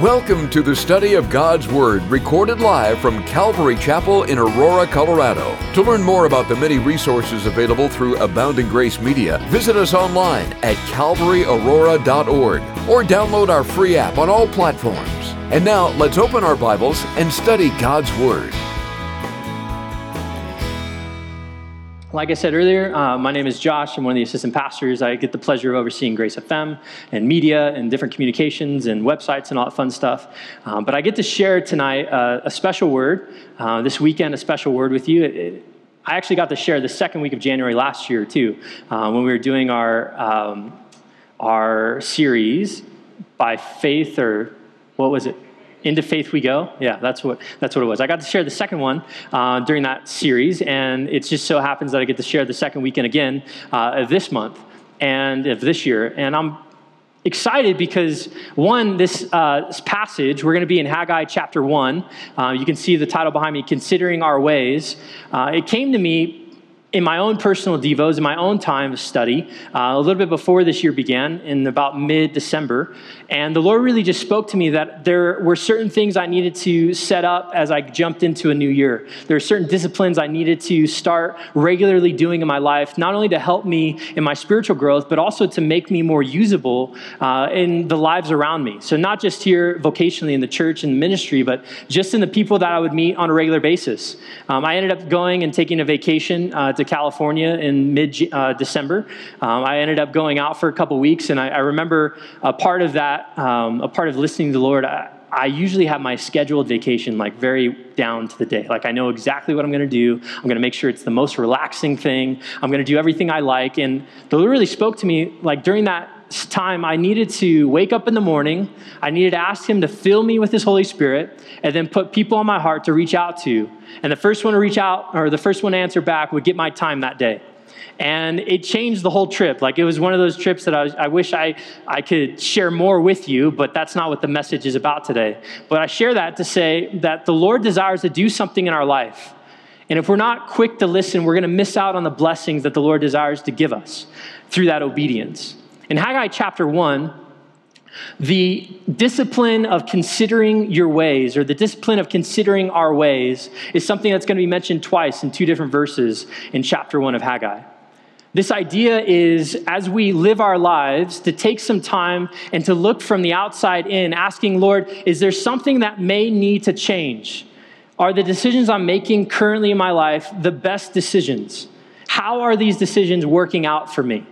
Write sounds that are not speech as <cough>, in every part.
Welcome to the study of God's Word, recorded live from Calvary Chapel in Aurora, Colorado. To learn more about the many resources available through Abounding Grace Media, visit us online at calvaryaurora.org or download our free app on all platforms. And now, let's open our Bibles and study God's Word. Like I said earlier, uh, my name is Josh. I'm one of the assistant pastors. I get the pleasure of overseeing Grace FM and media and different communications and websites and all that fun stuff. Um, but I get to share tonight uh, a special word, uh, this weekend, a special word with you. It, it, I actually got to share the second week of January last year, too, uh, when we were doing our, um, our series by faith, or what was it? Into faith we go? Yeah that's what that's what it was. I got to share the second one uh, during that series and it just so happens that i get to share the second weekend again uh, this month and of this year. And i'm excited because one this, uh, this passage we're going to be in haggai chapter 1 uh, you can see the title behind me considering our ways. Uh, it came to me in my own personal devos, in my own time of study, uh, a little bit before this year began, in about mid December. And the Lord really just spoke to me that there were certain things I needed to set up as I jumped into a new year. There are certain disciplines I needed to start regularly doing in my life, not only to help me in my spiritual growth, but also to make me more usable uh, in the lives around me. So, not just here vocationally in the church and ministry, but just in the people that I would meet on a regular basis. Um, I ended up going and taking a vacation uh, to California in mid uh, December. Um, I ended up going out for a couple weeks, and I, I remember a part of that, um, a part of listening to the Lord. I, I usually have my scheduled vacation like very down to the day. Like I know exactly what I'm going to do. I'm going to make sure it's the most relaxing thing. I'm going to do everything I like. And the Lord really spoke to me like during that time I needed to wake up in the morning. I needed to ask him to fill me with his Holy Spirit and then put people on my heart to reach out to. And the first one to reach out or the first one to answer back would get my time that day. And it changed the whole trip. Like it was one of those trips that I, was, I wish I, I could share more with you, but that's not what the message is about today. But I share that to say that the Lord desires to do something in our life. And if we're not quick to listen, we're going to miss out on the blessings that the Lord desires to give us through that obedience. In Haggai chapter 1, the discipline of considering your ways, or the discipline of considering our ways, is something that's going to be mentioned twice in two different verses in chapter 1 of Haggai. This idea is as we live our lives, to take some time and to look from the outside in, asking, Lord, is there something that may need to change? Are the decisions I'm making currently in my life the best decisions? How are these decisions working out for me?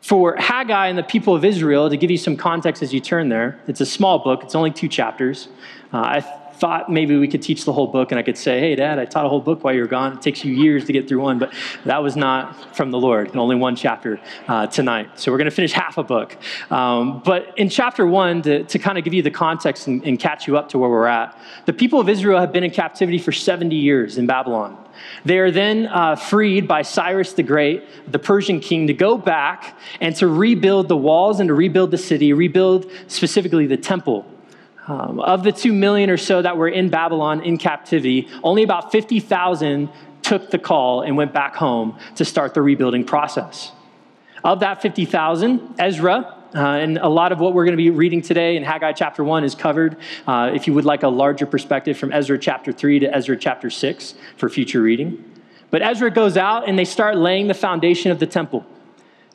for Haggai and the people of Israel, to give you some context as you turn there, it's a small book, it's only two chapters. Uh, I thought maybe we could teach the whole book and I could say, hey, Dad, I taught a whole book while you were gone. It takes you years to get through one, but that was not from the Lord, only one chapter uh, tonight. So we're going to finish half a book. Um, but in chapter one, to, to kind of give you the context and, and catch you up to where we're at, the people of Israel have been in captivity for 70 years in Babylon. They are then uh, freed by Cyrus the Great, the Persian king, to go back and to rebuild the walls and to rebuild the city, rebuild specifically the temple. Um, of the two million or so that were in Babylon in captivity, only about 50,000 took the call and went back home to start the rebuilding process. Of that 50,000, Ezra, uh, and a lot of what we're going to be reading today in Haggai chapter 1 is covered. Uh, if you would like a larger perspective from Ezra chapter 3 to Ezra chapter 6 for future reading. But Ezra goes out and they start laying the foundation of the temple.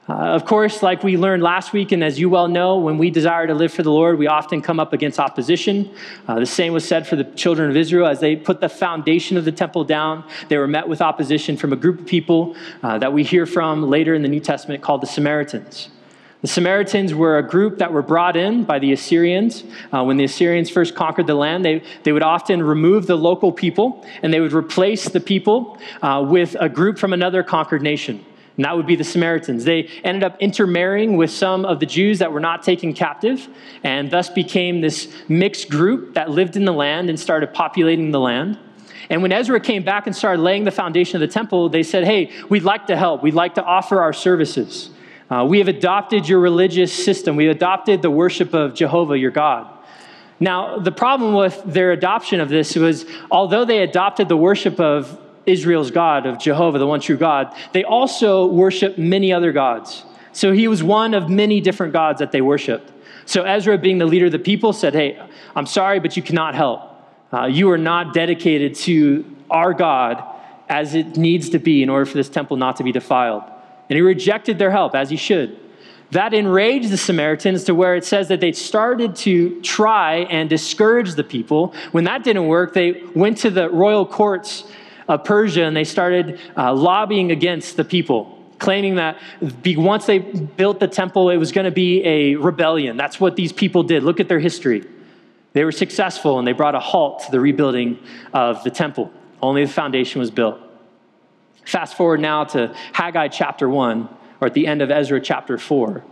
Uh, of course, like we learned last week, and as you well know, when we desire to live for the Lord, we often come up against opposition. Uh, the same was said for the children of Israel. As they put the foundation of the temple down, they were met with opposition from a group of people uh, that we hear from later in the New Testament called the Samaritans. The Samaritans were a group that were brought in by the Assyrians. Uh, when the Assyrians first conquered the land, they, they would often remove the local people and they would replace the people uh, with a group from another conquered nation and that would be the Samaritans. They ended up intermarrying with some of the Jews that were not taken captive, and thus became this mixed group that lived in the land and started populating the land. And when Ezra came back and started laying the foundation of the temple, they said, Hey, we'd like to help. We'd like to offer our services. Uh, we have adopted your religious system. We've adopted the worship of Jehovah, your God. Now, the problem with their adoption of this was, although they adopted the worship of Israel's God, of Jehovah, the one true God, they also worship many other gods. So he was one of many different gods that they worshiped. So Ezra, being the leader of the people, said, Hey, I'm sorry, but you cannot help. Uh, you are not dedicated to our God as it needs to be in order for this temple not to be defiled. And he rejected their help, as he should. That enraged the Samaritans to where it says that they started to try and discourage the people. When that didn't work, they went to the royal courts Persia and they started uh, lobbying against the people claiming that once they built the temple, it was going to be a rebellion. That's what these people did. Look at their history. They were successful and they brought a halt to the rebuilding of the temple. Only the foundation was built. Fast forward now to Haggai chapter 1, or at the end of Ezra chapter 4.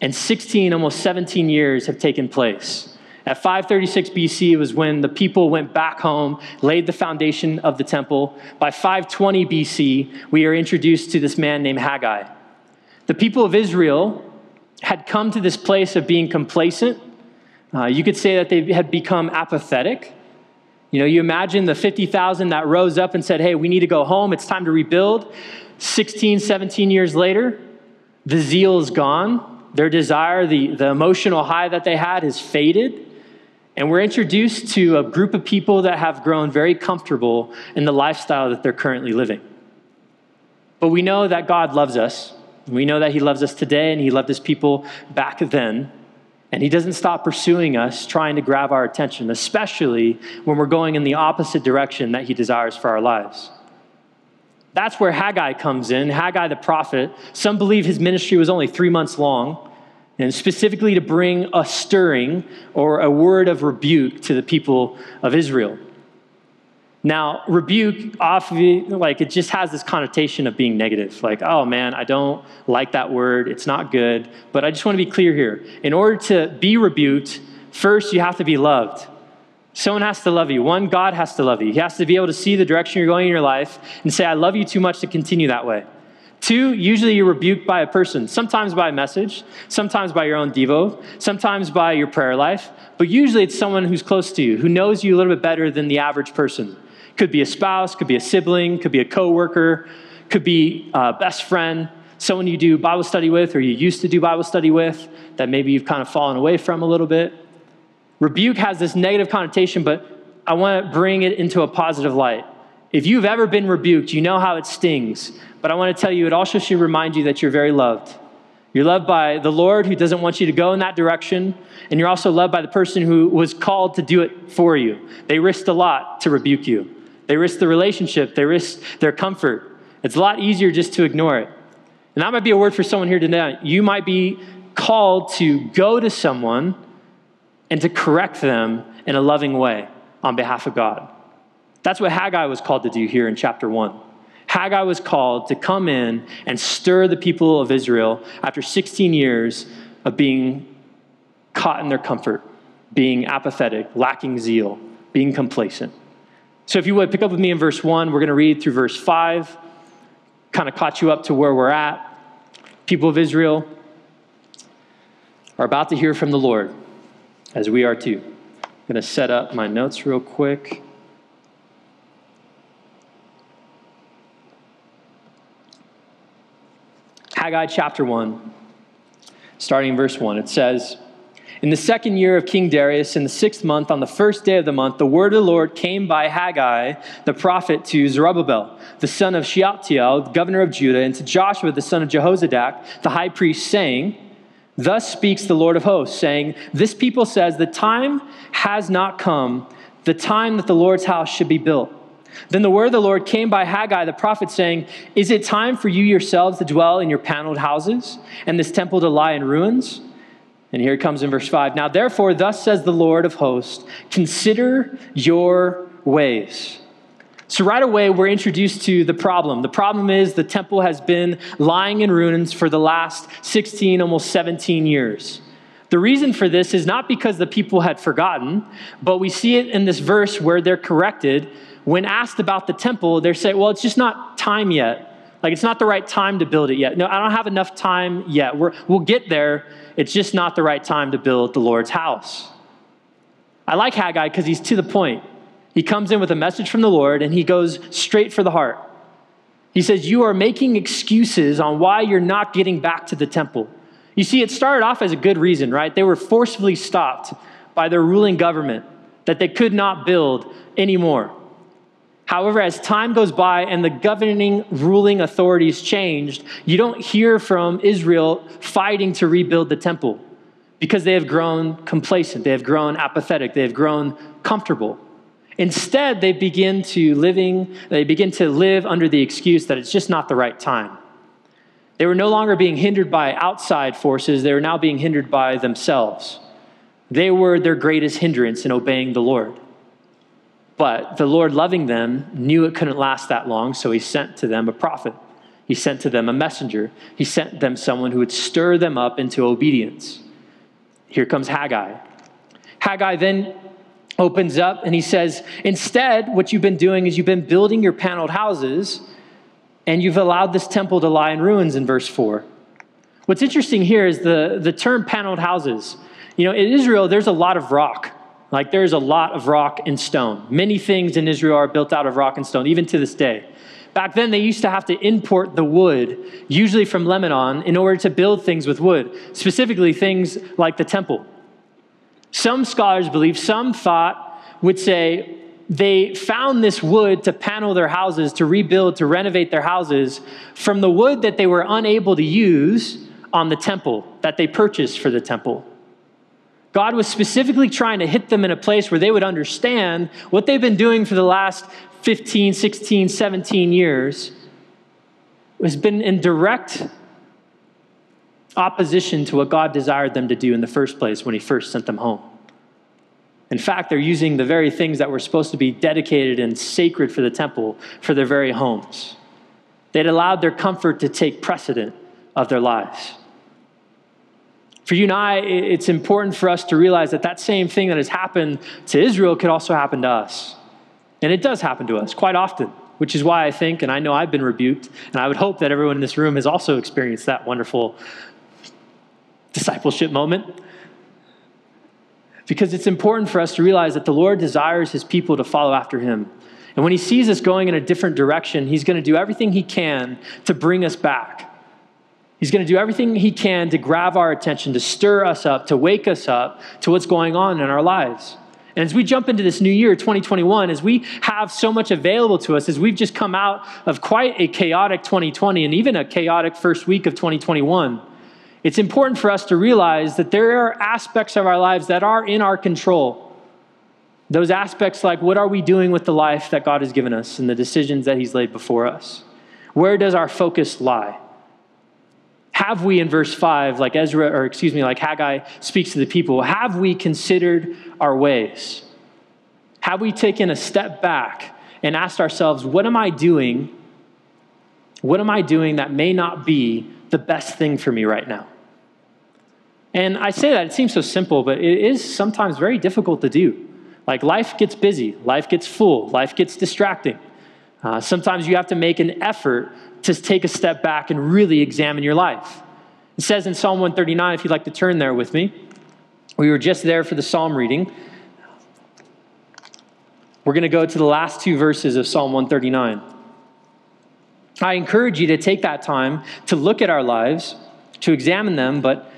And 16, almost 17 years have taken place. At 536 BC was when the people went back home, laid the foundation of the temple. By 520 BC, we are introduced to this man named Haggai. The people of Israel had come to this place of being complacent. Uh, you could say that they had become apathetic. You know, you imagine the 50,000 that rose up and said, hey, we need to go home, it's time to rebuild. 16, 17 years later, the zeal is gone. Their desire, the, the emotional high that they had, has faded. And we're introduced to a group of people that have grown very comfortable in the lifestyle that they're currently living. But we know that God loves us. We know that He loves us today and He loved His people back then. And He doesn't stop pursuing us, trying to grab our attention, especially when we're going in the opposite direction that He desires for our lives. That's where Haggai comes in. Haggai the prophet. Some believe his ministry was only three months long and specifically to bring a stirring or a word of rebuke to the people of Israel. Now, rebuke, often, like it just has this connotation of being negative. Like, oh man, I don't like that word. It's not good. But I just want to be clear here. In order to be rebuked, first you have to be loved. Someone has to love you. One, God has to love you. He has to be able to see the direction you're going in your life and say, I love you too much to continue that way. Two, usually you're rebuked by a person, sometimes by a message, sometimes by your own Devo, sometimes by your prayer life, but usually it's someone who's close to you, who knows you a little bit better than the average person. Could be a spouse, could be a sibling, could be a coworker, could be a best friend, someone you do Bible study with or you used to do Bible study with that maybe you've kind of fallen away from a little bit. Rebuke has this negative connotation, but I want to bring it into a positive light. If you've ever been rebuked, you know how it stings. But I want to tell you, it also should remind you that you're very loved. You're loved by the Lord who doesn't want you to go in that direction, and you're also loved by the person who was called to do it for you. They risked a lot to rebuke you. They risked the relationship, they risked their comfort. It's a lot easier just to ignore it. And that might be a word for someone here tonight. You might be called to go to someone and to correct them in a loving way on behalf of God. That's what Haggai was called to do here in chapter 1. Haggai was called to come in and stir the people of Israel after 16 years of being caught in their comfort, being apathetic, lacking zeal, being complacent. So, if you would pick up with me in verse 1, we're going to read through verse 5, kind of caught you up to where we're at. People of Israel are about to hear from the Lord, as we are too. I'm going to set up my notes real quick. Haggai chapter 1, starting in verse 1. It says, In the second year of King Darius, in the sixth month, on the first day of the month, the word of the Lord came by Haggai the prophet to Zerubbabel, the son of Shealtiel, governor of Judah, and to Joshua, the son of Jehozadak, the high priest, saying, Thus speaks the Lord of hosts, saying, This people says, The time has not come, the time that the Lord's house should be built. Then the word of the Lord came by Haggai the prophet, saying, Is it time for you yourselves to dwell in your paneled houses, and this temple to lie in ruins? And here it comes in verse 5. Now, therefore, thus says the Lord of hosts, consider your ways. So, right away, we're introduced to the problem. The problem is the temple has been lying in ruins for the last 16, almost 17 years. The reason for this is not because the people had forgotten, but we see it in this verse where they're corrected when asked about the temple, they say, well, it's just not time yet. Like, it's not the right time to build it yet. No, I don't have enough time yet. We're, we'll get there. It's just not the right time to build the Lord's house. I like Haggai because he's to the point. He comes in with a message from the Lord and he goes straight for the heart. He says, You are making excuses on why you're not getting back to the temple. You see, it started off as a good reason, right? They were forcefully stopped by their ruling government that they could not build anymore. However, as time goes by and the governing ruling authorities changed, you don't hear from Israel fighting to rebuild the temple because they have grown complacent, they have grown apathetic, they have grown comfortable. Instead, they begin to living, they begin to live under the excuse that it's just not the right time. They were no longer being hindered by outside forces, they were now being hindered by themselves. They were their greatest hindrance in obeying the Lord. But the Lord, loving them, knew it couldn't last that long, so he sent to them a prophet. He sent to them a messenger. He sent them someone who would stir them up into obedience. Here comes Haggai. Haggai then opens up and he says, Instead, what you've been doing is you've been building your paneled houses and you've allowed this temple to lie in ruins in verse 4. What's interesting here is the, the term paneled houses. You know, in Israel, there's a lot of rock. Like there's a lot of rock and stone. Many things in Israel are built out of rock and stone, even to this day. Back then, they used to have to import the wood, usually from Lebanon, in order to build things with wood, specifically things like the temple. Some scholars believe, some thought would say, they found this wood to panel their houses, to rebuild, to renovate their houses from the wood that they were unable to use on the temple that they purchased for the temple. God was specifically trying to hit them in a place where they would understand what they've been doing for the last 15, 16, 17 years has been in direct opposition to what God desired them to do in the first place when He first sent them home. In fact, they're using the very things that were supposed to be dedicated and sacred for the temple for their very homes. They'd allowed their comfort to take precedent of their lives. For you and I, it's important for us to realize that that same thing that has happened to Israel could also happen to us. And it does happen to us quite often, which is why I think, and I know I've been rebuked, and I would hope that everyone in this room has also experienced that wonderful discipleship moment because it's important for us to realize that the Lord desires his people to follow after him. And when he sees us going in a different direction, he's going to do everything he can to bring us back. He's going to do everything he can to grab our attention, to stir us up, to wake us up to what's going on in our lives. And as we jump into this new year, 2021, as we have so much available to us, as we've just come out of quite a chaotic 2020 and even a chaotic first week of 2021, it's important for us to realize that there are aspects of our lives that are in our control. Those aspects, like what are we doing with the life that God has given us and the decisions that He's laid before us? Where does our focus lie? Have we, in verse 5, like Ezra, or excuse me, like Haggai speaks to the people, have we considered our ways? Have we taken a step back and asked ourselves, what am I doing? What am I doing that may not be the best thing for me right now? And I say that, it seems so simple, but it is sometimes very difficult to do. Like life gets busy, life gets full, life gets distracting. Uh, sometimes you have to make an effort to take a step back and really examine your life. It says in Psalm 139, if you'd like to turn there with me, we were just there for the psalm reading. We're going to go to the last two verses of Psalm 139. I encourage you to take that time to look at our lives, to examine them, but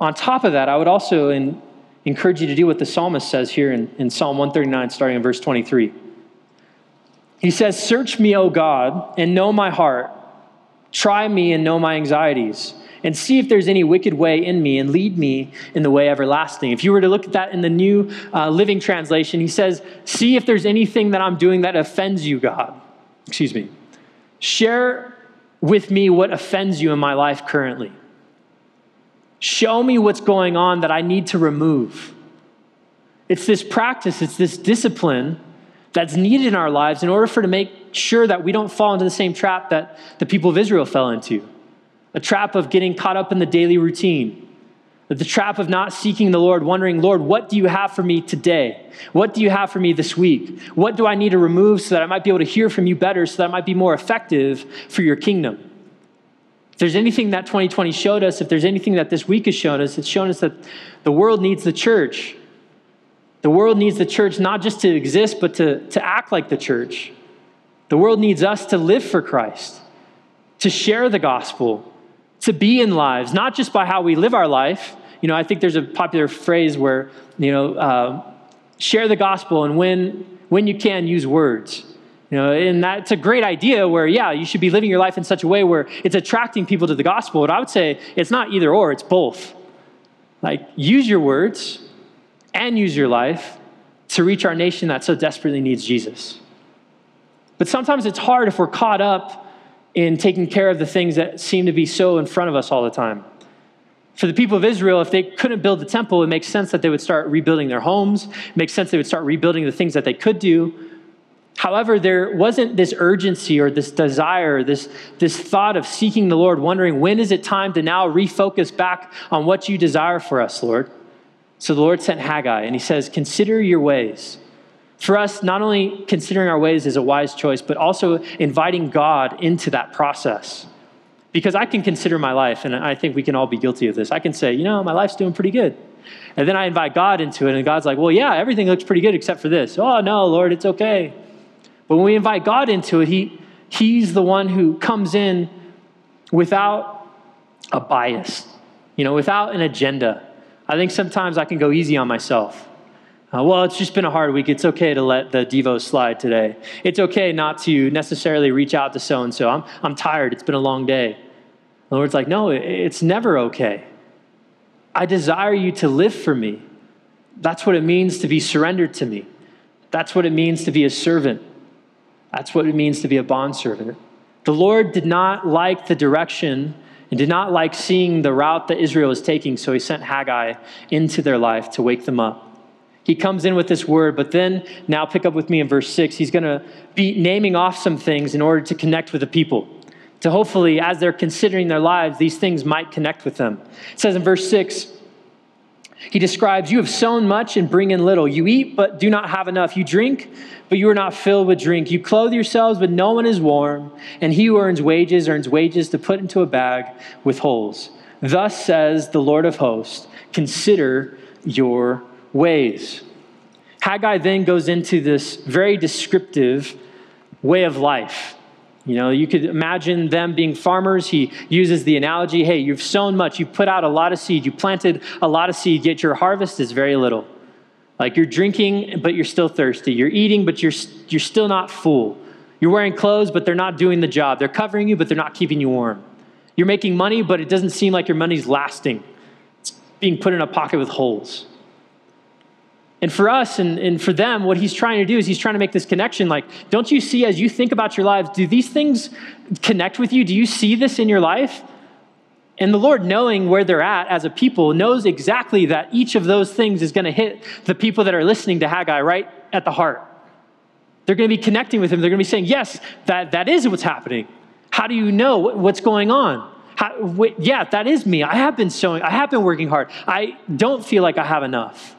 on top of that, I would also in, encourage you to do what the psalmist says here in, in Psalm 139, starting in verse 23. He says, Search me, O God, and know my heart. Try me and know my anxieties, and see if there's any wicked way in me, and lead me in the way everlasting. If you were to look at that in the New uh, Living Translation, he says, See if there's anything that I'm doing that offends you, God. Excuse me. Share with me what offends you in my life currently. Show me what's going on that I need to remove. It's this practice, it's this discipline that's needed in our lives in order for to make sure that we don't fall into the same trap that the people of Israel fell into. A trap of getting caught up in the daily routine. The trap of not seeking the Lord, wondering, Lord, what do you have for me today? What do you have for me this week? What do I need to remove so that I might be able to hear from you better, so that I might be more effective for your kingdom? If there's anything that 2020 showed us, if there's anything that this week has shown us, it's shown us that the world needs the church. The world needs the church not just to exist, but to, to act like the church. The world needs us to live for Christ, to share the gospel, to be in lives, not just by how we live our life. You know, I think there's a popular phrase where, you know, uh, share the gospel and when, when you can, use words. You know, and that's a great idea where, yeah, you should be living your life in such a way where it's attracting people to the gospel. But I would say it's not either or, it's both. Like, use your words and use your life to reach our nation that so desperately needs Jesus. But sometimes it's hard if we're caught up in taking care of the things that seem to be so in front of us all the time. For the people of Israel, if they couldn't build the temple, it makes sense that they would start rebuilding their homes. It makes sense they would start rebuilding the things that they could do. However, there wasn't this urgency or this desire, this, this thought of seeking the Lord, wondering when is it time to now refocus back on what you desire for us, Lord? So the Lord sent Haggai, and he says, Consider your ways. For us, not only considering our ways is a wise choice, but also inviting God into that process. Because I can consider my life, and I think we can all be guilty of this. I can say, you know, my life's doing pretty good. And then I invite God into it, and God's like, well, yeah, everything looks pretty good except for this. Oh, no, Lord, it's okay. But when we invite God into it, he, He's the one who comes in without a bias, you know, without an agenda. I think sometimes I can go easy on myself. Uh, well, it's just been a hard week. It's okay to let the Devo slide today. It's okay not to necessarily reach out to so and so. I'm, I'm tired. It's been a long day. The Lord's like, no, it's never okay. I desire you to live for me. That's what it means to be surrendered to me. That's what it means to be a servant. That's what it means to be a bondservant. The Lord did not like the direction and did not like seeing the route that Israel was taking, so he sent Haggai into their life to wake them up. He comes in with this word, but then now pick up with me in verse 6. He's going to be naming off some things in order to connect with the people. To hopefully, as they're considering their lives, these things might connect with them. It says in verse 6, he describes, You have sown much and bring in little. You eat, but do not have enough. You drink, but you are not filled with drink. You clothe yourselves, but no one is warm. And he who earns wages earns wages to put into a bag with holes. Thus says the Lord of hosts Consider your ways. Haggai then goes into this very descriptive way of life. You know, you could imagine them being farmers. He uses the analogy hey, you've sown much, you've put out a lot of seed, you planted a lot of seed, yet your harvest is very little. Like you're drinking, but you're still thirsty. You're eating, but you're, you're still not full. You're wearing clothes, but they're not doing the job. They're covering you, but they're not keeping you warm. You're making money, but it doesn't seem like your money's lasting. It's being put in a pocket with holes. And for us and, and for them, what he's trying to do is he's trying to make this connection. Like, don't you see as you think about your lives, do these things connect with you? Do you see this in your life? And the Lord, knowing where they're at as a people, knows exactly that each of those things is going to hit the people that are listening to Haggai right at the heart. They're going to be connecting with him. They're going to be saying, Yes, that, that is what's happening. How do you know what's going on? How, yeah, that is me. I have been sowing, I have been working hard. I don't feel like I have enough.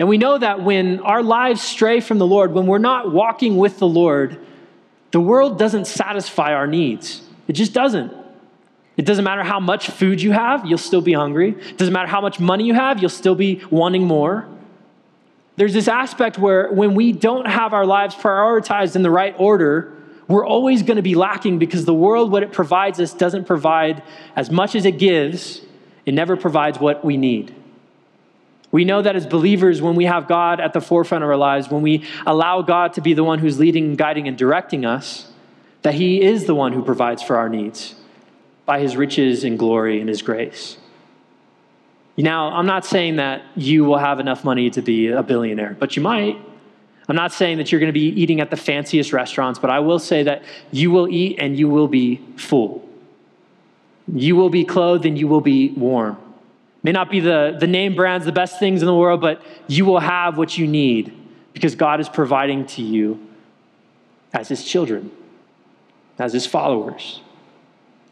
And we know that when our lives stray from the Lord, when we're not walking with the Lord, the world doesn't satisfy our needs. It just doesn't. It doesn't matter how much food you have, you'll still be hungry. It doesn't matter how much money you have, you'll still be wanting more. There's this aspect where when we don't have our lives prioritized in the right order, we're always going to be lacking because the world, what it provides us, doesn't provide as much as it gives. It never provides what we need. We know that as believers, when we have God at the forefront of our lives, when we allow God to be the one who's leading, guiding, and directing us, that He is the one who provides for our needs by His riches and glory and His grace. Now, I'm not saying that you will have enough money to be a billionaire, but you might. I'm not saying that you're going to be eating at the fanciest restaurants, but I will say that you will eat and you will be full. You will be clothed and you will be warm. May not be the, the name brands, the best things in the world, but you will have what you need because God is providing to you as His children, as His followers.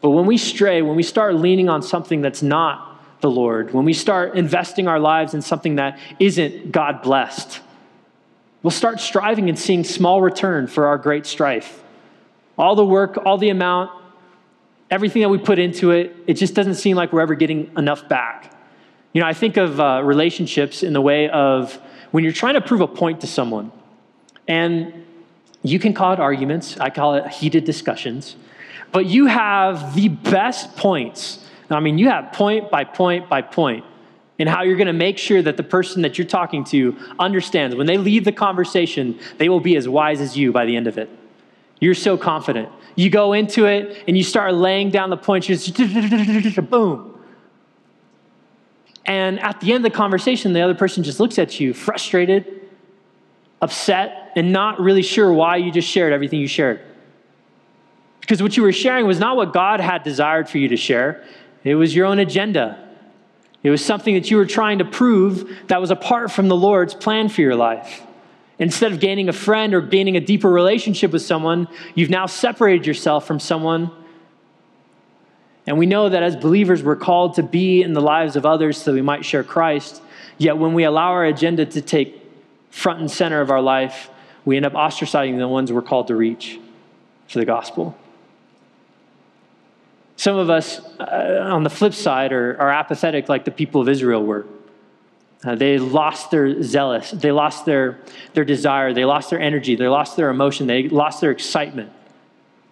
But when we stray, when we start leaning on something that's not the Lord, when we start investing our lives in something that isn't God blessed, we'll start striving and seeing small return for our great strife. All the work, all the amount, everything that we put into it, it just doesn't seem like we're ever getting enough back. You know, I think of uh, relationships in the way of when you're trying to prove a point to someone, and you can call it arguments, I call it heated discussions. but you have the best points. I mean, you have point by point by point in how you're going to make sure that the person that you're talking to understands. When they leave the conversation, they will be as wise as you by the end of it. You're so confident. You go into it and you start laying down the points, You <laughs> just boom. And at the end of the conversation, the other person just looks at you frustrated, upset, and not really sure why you just shared everything you shared. Because what you were sharing was not what God had desired for you to share, it was your own agenda. It was something that you were trying to prove that was apart from the Lord's plan for your life. Instead of gaining a friend or gaining a deeper relationship with someone, you've now separated yourself from someone. And we know that as believers, we're called to be in the lives of others so we might share Christ. Yet when we allow our agenda to take front and center of our life, we end up ostracizing the ones we're called to reach for the gospel. Some of us, uh, on the flip side, are, are, apathetic like the people of Israel were. Uh, they lost their zealous, they lost their, their desire, they lost their energy, they lost their emotion, they lost their excitement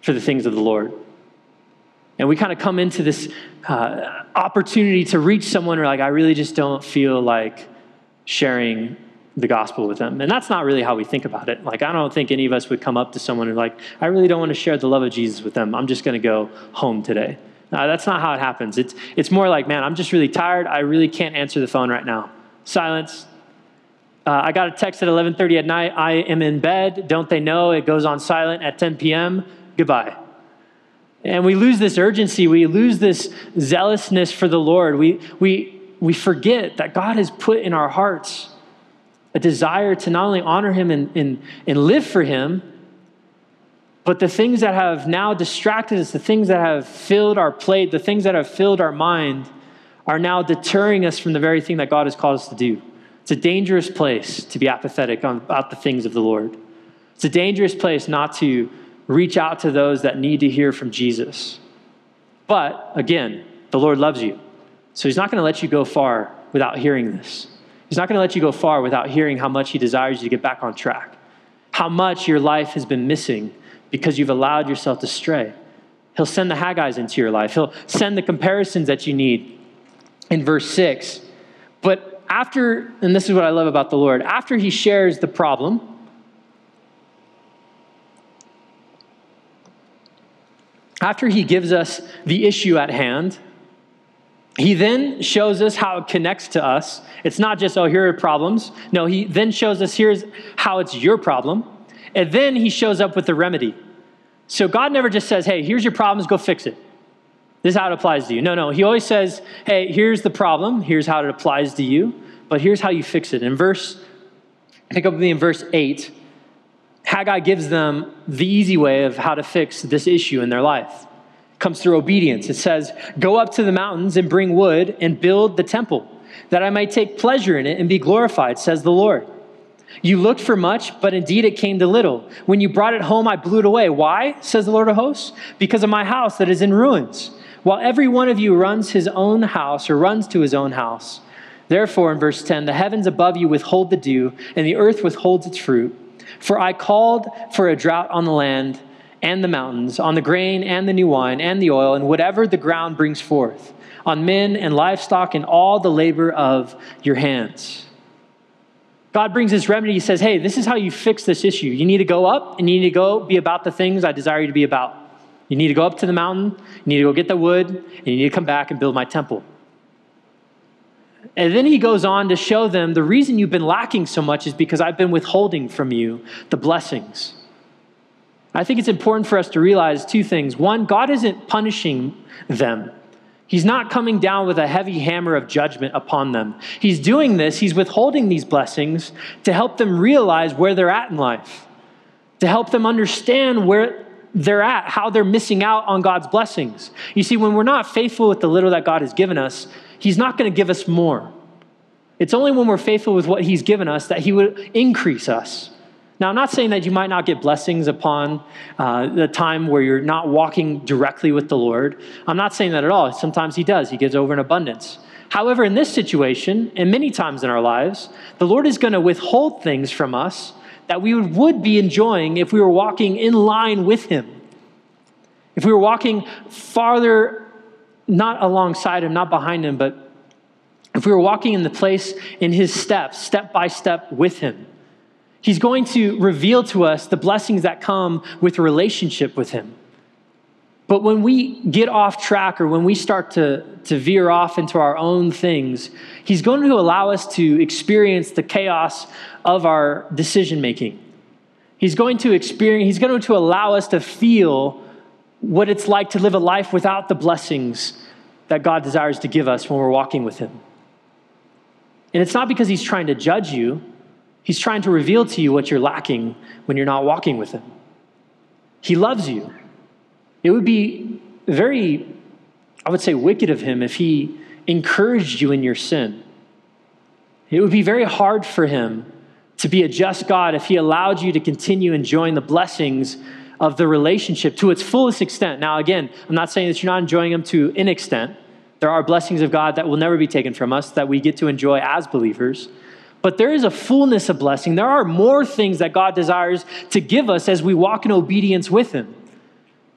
for the things of the Lord. And we kind of come into this uh, opportunity to reach someone, or like, I really just don't feel like sharing the gospel with them. And that's not really how we think about it. Like, I don't think any of us would come up to someone and, like, I really don't want to share the love of Jesus with them. I'm just going to go home today. No, that's not how it happens. It's, it's more like, man, I'm just really tired. I really can't answer the phone right now silence. Uh, I got a text at 11:30 at night. I am in bed. Don't they know it goes on silent at 10 p.m.? Goodbye. And we lose this urgency. We lose this zealousness for the Lord. We, we, we forget that God has put in our hearts a desire to not only honor Him and, and, and live for Him, but the things that have now distracted us, the things that have filled our plate, the things that have filled our mind, are now deterring us from the very thing that God has called us to do. It's a dangerous place to be apathetic about the things of the Lord. It's a dangerous place not to reach out to those that need to hear from Jesus. But again, the Lord loves you. So He's not going to let you go far without hearing this. He's not going to let you go far without hearing how much He desires you to get back on track, how much your life has been missing because you've allowed yourself to stray. He'll send the Haggai's into your life, He'll send the comparisons that you need in verse 6. But after, and this is what I love about the Lord, after he shares the problem, after he gives us the issue at hand, he then shows us how it connects to us. It's not just, oh, here are problems. No, he then shows us here's how it's your problem. And then he shows up with the remedy. So God never just says, hey, here's your problems, go fix it. This is how it applies to you. No, no. He always says, hey, here's the problem. Here's how it applies to you. But here's how you fix it. In verse, pick up with me in verse 8. Haggai gives them the easy way of how to fix this issue in their life. It comes through obedience. It says, Go up to the mountains and bring wood and build the temple, that I might take pleasure in it and be glorified, says the Lord. You looked for much, but indeed it came to little. When you brought it home, I blew it away. Why, says the Lord of hosts? Because of my house that is in ruins while every one of you runs his own house or runs to his own house. Therefore, in verse 10, the heavens above you withhold the dew, and the earth withholds its fruit. For I called for a drought on the land and the mountains, on the grain and the new wine and the oil, and whatever the ground brings forth, on men and livestock and all the labor of your hands. God brings this remedy. He says, Hey, this is how you fix this issue. You need to go up and you need to go be about the things I desire you to be about. You need to go up to the mountain, you need to go get the wood, and you need to come back and build my temple. And then he goes on to show them the reason you've been lacking so much is because I've been withholding from you the blessings. I think it's important for us to realize two things. One, God isn't punishing them. He's not coming down with a heavy hammer of judgment upon them. He's doing this, he's withholding these blessings to help them realize where they're at in life, to help them understand where they're at, how they're missing out on God's blessings. You see, when we're not faithful with the little that God has given us, He's not going to give us more. It's only when we're faithful with what He's given us that He would increase us. Now, I'm not saying that you might not get blessings upon uh, the time where you're not walking directly with the Lord. I'm not saying that at all. Sometimes He does, He gives over in abundance. However, in this situation, and many times in our lives, the Lord is going to withhold things from us that we would be enjoying if we were walking in line with Him. if we were walking farther, not alongside him, not behind him, but if we were walking in the place in his steps, step by step with him, he's going to reveal to us the blessings that come with a relationship with him. But when we get off track or when we start to, to veer off into our own things, he's going to allow us to experience the chaos of our decision making. He's going to experience, he's going to allow us to feel what it's like to live a life without the blessings that God desires to give us when we're walking with him. And it's not because he's trying to judge you, he's trying to reveal to you what you're lacking when you're not walking with him. He loves you. It would be very, I would say, wicked of him if he encouraged you in your sin. It would be very hard for him to be a just God if he allowed you to continue enjoying the blessings of the relationship to its fullest extent. Now, again, I'm not saying that you're not enjoying them to an extent. There are blessings of God that will never be taken from us that we get to enjoy as believers. But there is a fullness of blessing. There are more things that God desires to give us as we walk in obedience with Him.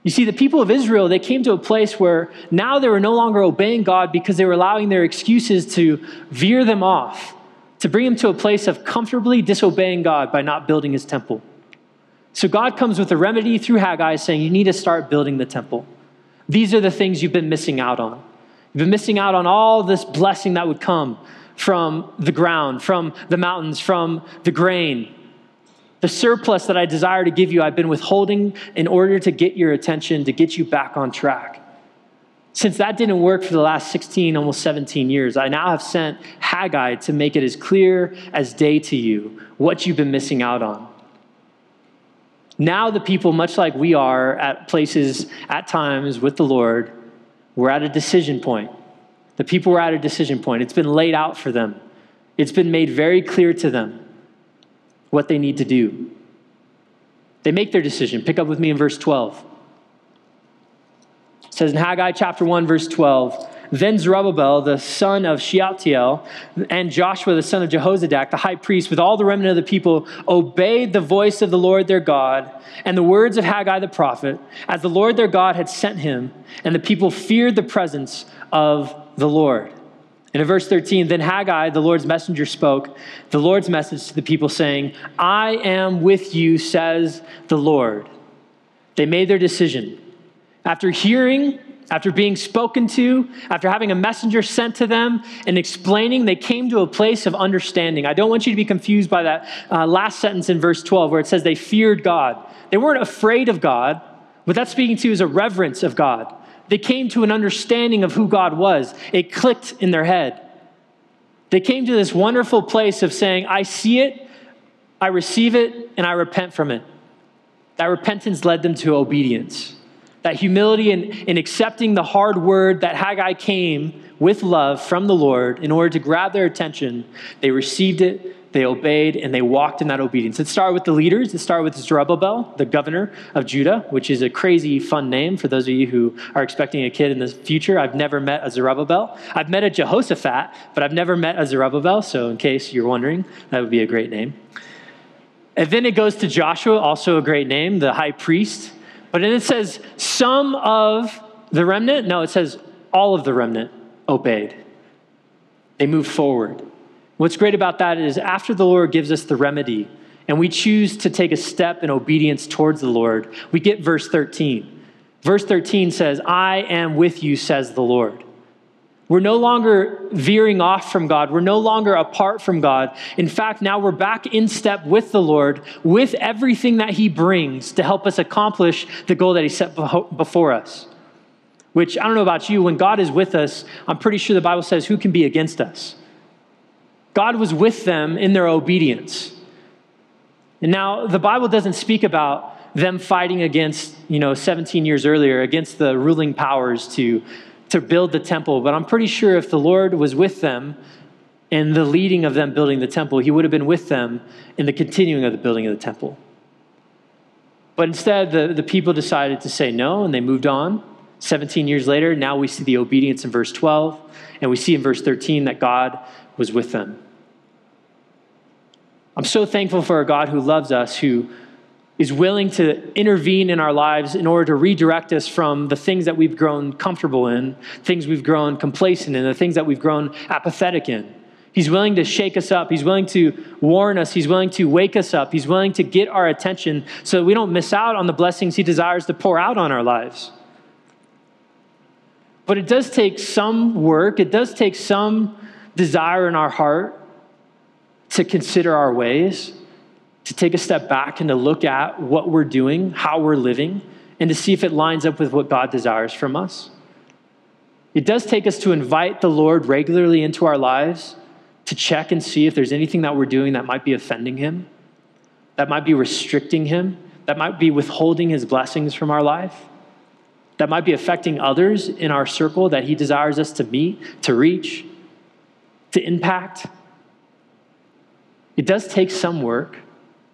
You see, the people of Israel, they came to a place where now they were no longer obeying God because they were allowing their excuses to veer them off, to bring them to a place of comfortably disobeying God by not building his temple. So God comes with a remedy through Haggai saying, You need to start building the temple. These are the things you've been missing out on. You've been missing out on all this blessing that would come from the ground, from the mountains, from the grain, the surplus that I desire to give you, I've been withholding in order to get your attention, to get you back on track. Since that didn't work for the last 16, almost 17 years, I now have sent Haggai to make it as clear as day to you what you've been missing out on. Now, the people, much like we are at places at times with the Lord, we're at a decision point. The people were at a decision point. It's been laid out for them, it's been made very clear to them what they need to do. They make their decision. Pick up with me in verse 12. It says in Haggai chapter 1, verse 12, then Zerubbabel, the son of Shealtiel, and Joshua, the son of Jehozadak, the high priest, with all the remnant of the people, obeyed the voice of the Lord their God and the words of Haggai the prophet, as the Lord their God had sent him, and the people feared the presence of the Lord. And in verse 13, then Haggai, the Lord's messenger, spoke the Lord's message to the people, saying, I am with you, says the Lord. They made their decision. After hearing, after being spoken to, after having a messenger sent to them and explaining, they came to a place of understanding. I don't want you to be confused by that uh, last sentence in verse 12 where it says they feared God. They weren't afraid of God. What that's speaking to is a reverence of God. They came to an understanding of who God was. It clicked in their head. They came to this wonderful place of saying, I see it, I receive it, and I repent from it. That repentance led them to obedience. That humility and, in accepting the hard word that Haggai came with love from the Lord in order to grab their attention, they received it, they obeyed and they walked in that obedience. It started with the leaders. It started with Zerubbabel, the governor of Judah, which is a crazy fun name for those of you who are expecting a kid in the future. I've never met a Zerubbabel. I've met a Jehoshaphat, but I've never met a Zerubbabel. So, in case you're wondering, that would be a great name. And then it goes to Joshua, also a great name, the high priest. But then it says, some of the remnant, no, it says all of the remnant obeyed. They moved forward. What's great about that is after the Lord gives us the remedy and we choose to take a step in obedience towards the Lord, we get verse 13. Verse 13 says, I am with you, says the Lord. We're no longer veering off from God. We're no longer apart from God. In fact, now we're back in step with the Lord, with everything that He brings to help us accomplish the goal that He set before us. Which I don't know about you, when God is with us, I'm pretty sure the Bible says, Who can be against us? God was with them in their obedience. And now the Bible doesn't speak about them fighting against, you know, 17 years earlier, against the ruling powers to, to build the temple. But I'm pretty sure if the Lord was with them in the leading of them building the temple, he would have been with them in the continuing of the building of the temple. But instead, the, the people decided to say no and they moved on. 17 years later, now we see the obedience in verse 12, and we see in verse 13 that God was with them. I'm so thankful for a God who loves us, who is willing to intervene in our lives in order to redirect us from the things that we've grown comfortable in, things we've grown complacent in, the things that we've grown apathetic in. He's willing to shake us up. He's willing to warn us. He's willing to wake us up. He's willing to get our attention so that we don't miss out on the blessings He desires to pour out on our lives. But it does take some work, it does take some desire in our heart to consider our ways, to take a step back and to look at what we're doing, how we're living, and to see if it lines up with what God desires from us. It does take us to invite the Lord regularly into our lives to check and see if there's anything that we're doing that might be offending Him, that might be restricting Him, that might be withholding His blessings from our life, that might be affecting others in our circle that He desires us to meet, to reach, to impact. It does take some work.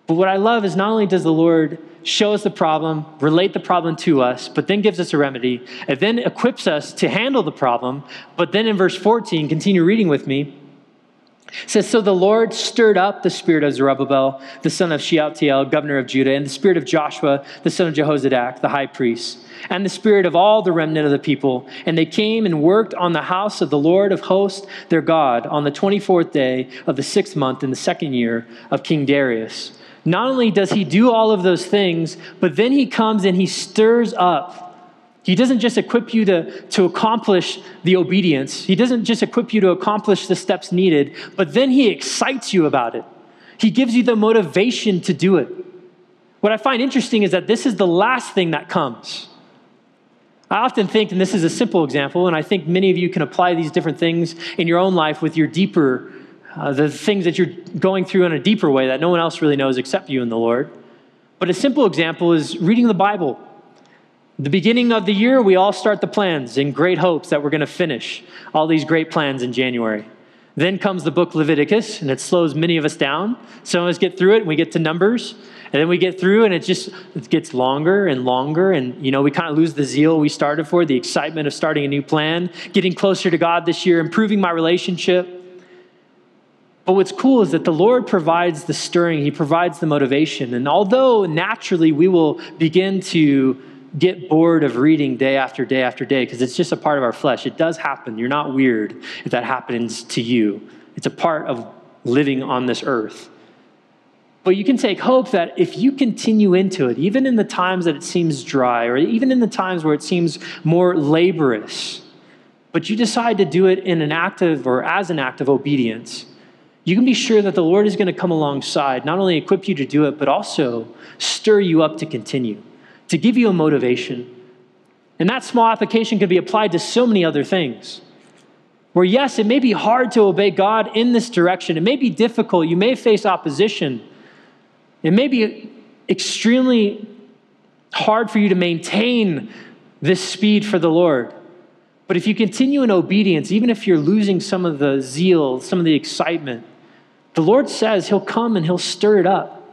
But what I love is not only does the Lord show us the problem, relate the problem to us, but then gives us a remedy, and then equips us to handle the problem. But then in verse 14, continue reading with me. It says, So the Lord stirred up the spirit of Zerubbabel, the son of Shealtiel, governor of Judah, and the spirit of Joshua, the son of Jehozadak, the high priest, and the spirit of all the remnant of the people. And they came and worked on the house of the Lord of hosts, their God, on the 24th day of the sixth month in the second year of King Darius. Not only does he do all of those things, but then he comes and he stirs up he doesn't just equip you to, to accomplish the obedience, He doesn't just equip you to accomplish the steps needed, but then He excites you about it. He gives you the motivation to do it. What I find interesting is that this is the last thing that comes. I often think, and this is a simple example, and I think many of you can apply these different things in your own life with your deeper, uh, the things that you're going through in a deeper way that no one else really knows except you and the Lord. But a simple example is reading the Bible. The beginning of the year, we all start the plans in great hopes that we're going to finish all these great plans in January. Then comes the book Leviticus, and it slows many of us down. Some of us get through it, and we get to Numbers, and then we get through, and it just it gets longer and longer, and you know we kind of lose the zeal we started for, the excitement of starting a new plan, getting closer to God this year, improving my relationship. But what's cool is that the Lord provides the stirring, He provides the motivation, and although naturally we will begin to get bored of reading day after day after day because it's just a part of our flesh. It does happen. You're not weird if that happens to you. It's a part of living on this earth. But you can take hope that if you continue into it, even in the times that it seems dry, or even in the times where it seems more laborious, but you decide to do it in an act of or as an act of obedience, you can be sure that the Lord is going to come alongside, not only equip you to do it, but also stir you up to continue to give you a motivation. And that small application can be applied to so many other things. Where, yes, it may be hard to obey God in this direction, it may be difficult, you may face opposition, it may be extremely hard for you to maintain this speed for the Lord. But if you continue in obedience, even if you're losing some of the zeal, some of the excitement, the Lord says He'll come and He'll stir it up.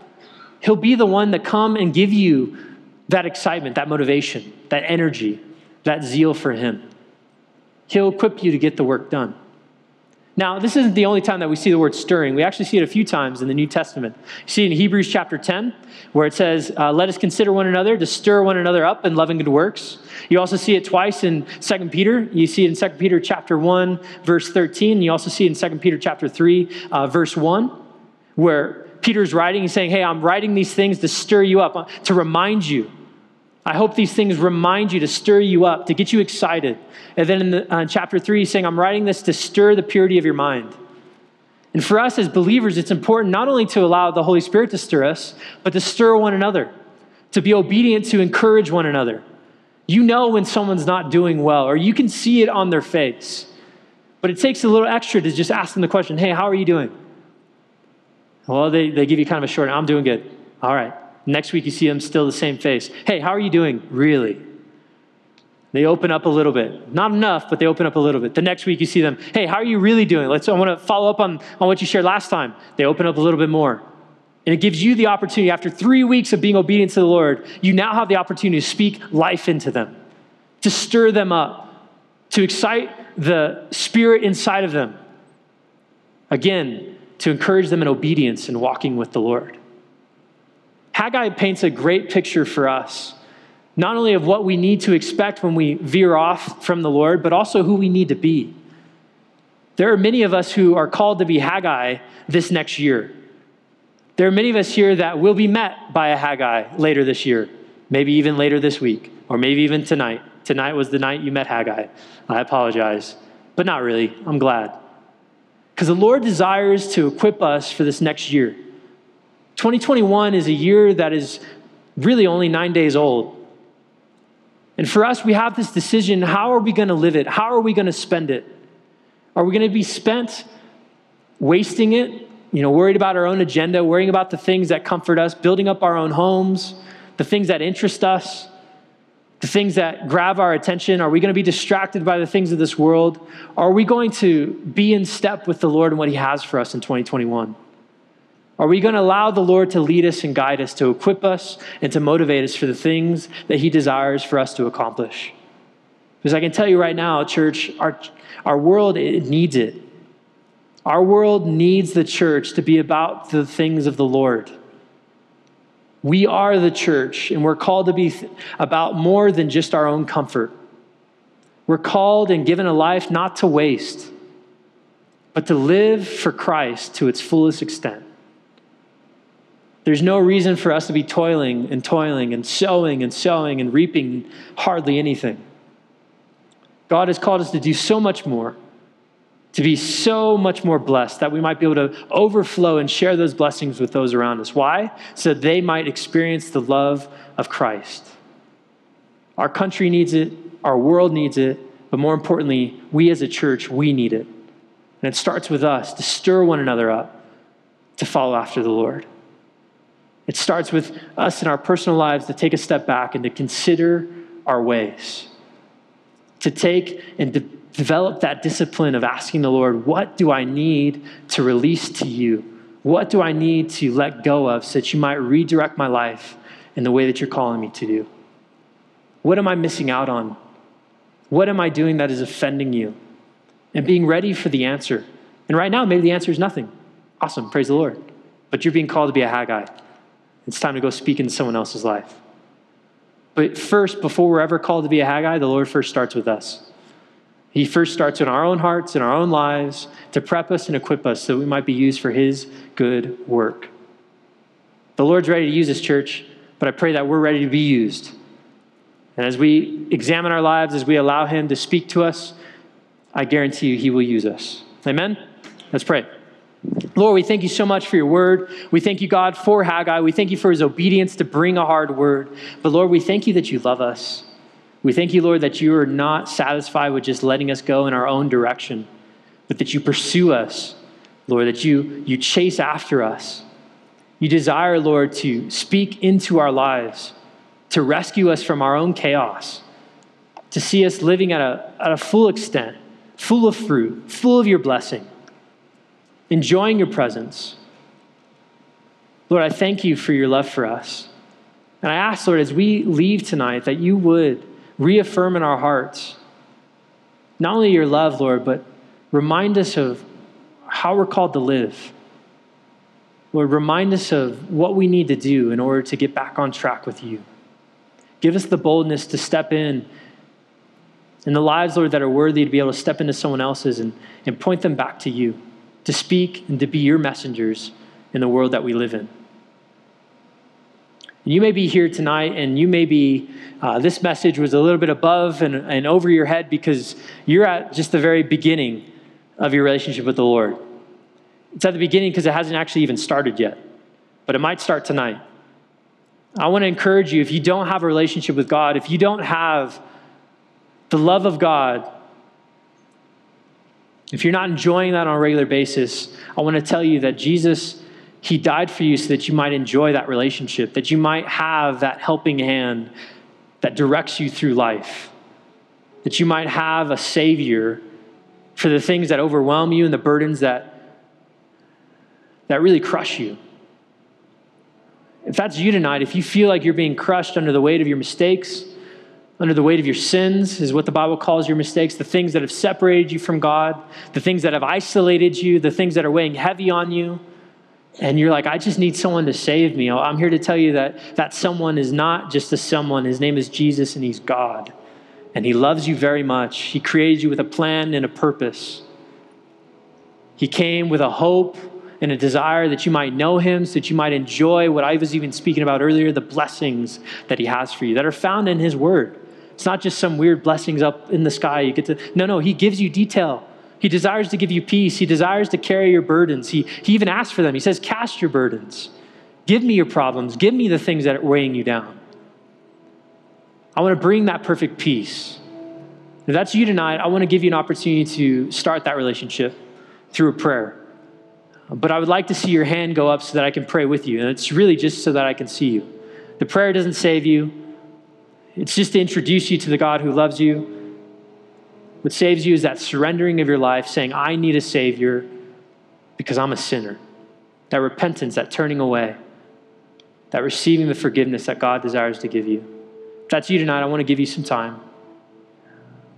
He'll be the one to come and give you that excitement, that motivation, that energy, that zeal for Him. He'll equip you to get the work done. Now, this isn't the only time that we see the word stirring. We actually see it a few times in the New Testament. You see in Hebrews chapter 10, where it says, uh, Let us consider one another to stir one another up in loving good works. You also see it twice in 2 Peter. You see it in 2 Peter chapter 1, verse 13. You also see it in 2 Peter chapter 3, uh, verse 1, where Peter's writing, he's saying, Hey, I'm writing these things to stir you up, uh, to remind you. I hope these things remind you, to stir you up, to get you excited. And then in the, uh, chapter three, he's saying, I'm writing this to stir the purity of your mind. And for us as believers, it's important not only to allow the Holy Spirit to stir us, but to stir one another, to be obedient, to encourage one another. You know when someone's not doing well, or you can see it on their face. But it takes a little extra to just ask them the question, Hey, how are you doing? Well, they, they give you kind of a short, I'm doing good. All right. Next week, you see them still the same face. Hey, how are you doing? Really? They open up a little bit. Not enough, but they open up a little bit. The next week, you see them. Hey, how are you really doing? Let's, I want to follow up on, on what you shared last time. They open up a little bit more. And it gives you the opportunity, after three weeks of being obedient to the Lord, you now have the opportunity to speak life into them, to stir them up, to excite the spirit inside of them. Again, to encourage them in obedience and walking with the Lord. Haggai paints a great picture for us, not only of what we need to expect when we veer off from the Lord, but also who we need to be. There are many of us who are called to be Haggai this next year. There are many of us here that will be met by a Haggai later this year, maybe even later this week, or maybe even tonight. Tonight was the night you met Haggai. I apologize, but not really. I'm glad. Because the Lord desires to equip us for this next year. 2021 is a year that is really only nine days old. And for us, we have this decision how are we going to live it? How are we going to spend it? Are we going to be spent wasting it, you know, worried about our own agenda, worrying about the things that comfort us, building up our own homes, the things that interest us, the things that grab our attention? Are we going to be distracted by the things of this world? Are we going to be in step with the Lord and what He has for us in 2021? Are we going to allow the Lord to lead us and guide us, to equip us and to motivate us for the things that He desires for us to accomplish? Because I can tell you right now, church, our, our world it needs it. Our world needs the church to be about the things of the Lord. We are the church, and we're called to be th- about more than just our own comfort. We're called and given a life not to waste, but to live for Christ to its fullest extent. There's no reason for us to be toiling and toiling and sowing and sowing and reaping hardly anything. God has called us to do so much more to be so much more blessed that we might be able to overflow and share those blessings with those around us. Why? So they might experience the love of Christ. Our country needs it, our world needs it, but more importantly, we as a church, we need it. And it starts with us to stir one another up to follow after the Lord. It starts with us in our personal lives to take a step back and to consider our ways, to take and to develop that discipline of asking the Lord, what do I need to release to you? What do I need to let go of so that you might redirect my life in the way that you're calling me to do? What am I missing out on? What am I doing that is offending you? And being ready for the answer. And right now, maybe the answer is nothing. Awesome, praise the Lord. But you're being called to be a Haggai. It's time to go speak into someone else's life. But first, before we're ever called to be a Haggai, the Lord first starts with us. He first starts in our own hearts, in our own lives, to prep us and equip us so we might be used for His good work. The Lord's ready to use His church, but I pray that we're ready to be used. And as we examine our lives, as we allow Him to speak to us, I guarantee you He will use us. Amen? Let's pray. Lord, we thank you so much for your word. We thank you, God, for Haggai. We thank you for his obedience to bring a hard word. But Lord, we thank you that you love us. We thank you, Lord, that you are not satisfied with just letting us go in our own direction, but that you pursue us, Lord, that you, you chase after us. You desire, Lord, to speak into our lives, to rescue us from our own chaos, to see us living at a, at a full extent, full of fruit, full of your blessing, enjoying your presence. Lord, I thank you for your love for us. And I ask, Lord, as we leave tonight, that you would reaffirm in our hearts not only your love, Lord, but remind us of how we're called to live. Lord, remind us of what we need to do in order to get back on track with you. Give us the boldness to step in in the lives, Lord, that are worthy to be able to step into someone else's and, and point them back to you, to speak and to be your messengers in the world that we live in. You may be here tonight and you may be, uh, this message was a little bit above and, and over your head because you're at just the very beginning of your relationship with the Lord. It's at the beginning because it hasn't actually even started yet, but it might start tonight. I want to encourage you if you don't have a relationship with God, if you don't have the love of God, if you're not enjoying that on a regular basis, I want to tell you that Jesus he died for you so that you might enjoy that relationship, that you might have that helping hand that directs you through life, that you might have a Savior for the things that overwhelm you and the burdens that, that really crush you. If that's you tonight, if you feel like you're being crushed under the weight of your mistakes, under the weight of your sins, is what the Bible calls your mistakes, the things that have separated you from God, the things that have isolated you, the things that are weighing heavy on you, and you're like, I just need someone to save me. I'm here to tell you that that someone is not just a someone. His name is Jesus, and He's God. And He loves you very much. He created you with a plan and a purpose. He came with a hope and a desire that you might know Him, so that you might enjoy what I was even speaking about earlier the blessings that He has for you that are found in His Word. It's not just some weird blessings up in the sky. You get to, no, no, He gives you detail he desires to give you peace. He desires to carry your burdens. He, he even asks for them. He says, Cast your burdens. Give me your problems. Give me the things that are weighing you down. I want to bring that perfect peace. If that's you tonight, I want to give you an opportunity to start that relationship through a prayer. But I would like to see your hand go up so that I can pray with you. And it's really just so that I can see you. The prayer doesn't save you, it's just to introduce you to the God who loves you what saves you is that surrendering of your life, saying, I need a Savior because I'm a sinner. That repentance, that turning away, that receiving the forgiveness that God desires to give you. If that's you tonight, I want to give you some time.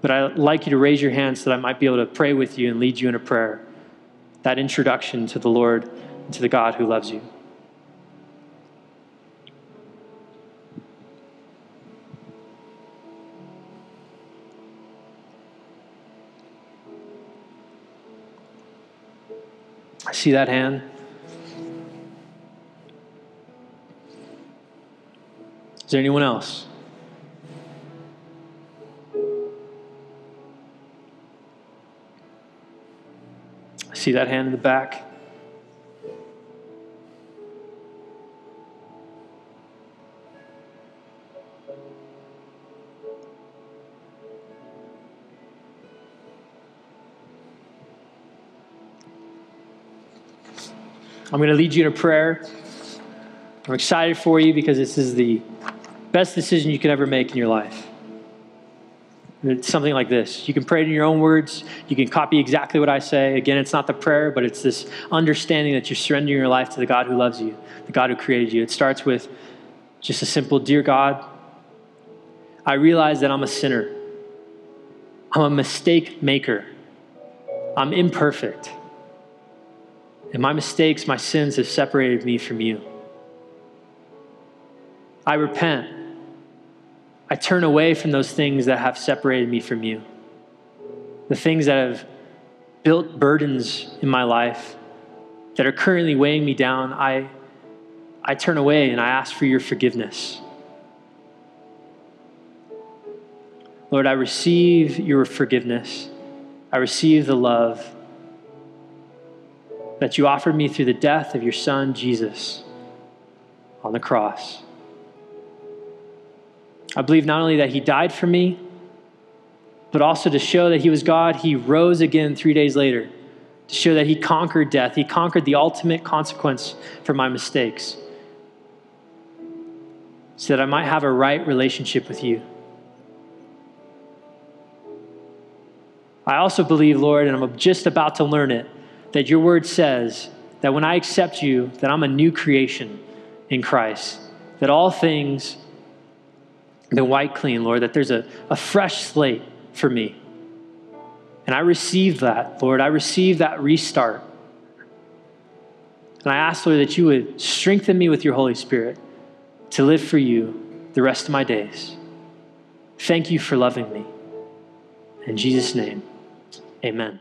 But I'd like you to raise your hand so that I might be able to pray with you and lead you in a prayer. That introduction to the Lord and to the God who loves you. I see that hand. Is there anyone else? I see that hand in the back. I'm going to lead you in a prayer. I'm excited for you because this is the best decision you could ever make in your life. It's something like this. You can pray it in your own words. You can copy exactly what I say. Again, it's not the prayer, but it's this understanding that you're surrendering your life to the God who loves you, the God who created you. It starts with just a simple Dear God, I realize that I'm a sinner. I'm a mistake maker. I'm imperfect. And my mistakes, my sins have separated me from you. I repent. I turn away from those things that have separated me from you. The things that have built burdens in my life that are currently weighing me down, I, I turn away and I ask for your forgiveness. Lord, I receive your forgiveness. I receive the love that you offered me through the death of your son, Jesus, on the cross. I believe not only that he died for me, but also to show that he was God, he rose again three days later to show that he conquered death. He conquered the ultimate consequence for my mistakes so that I might have a right relationship with you. I also believe, Lord, and I'm just about to learn it, that your word says that when I accept you, that I'm a new creation in Christ, that all things the white clean, Lord, that there's a, a fresh slate for me. And I receive that, Lord. I receive that restart. And I ask, Lord, that you would strengthen me with your Holy Spirit to live for you the rest of my days. Thank you for loving me. In Jesus' name, amen.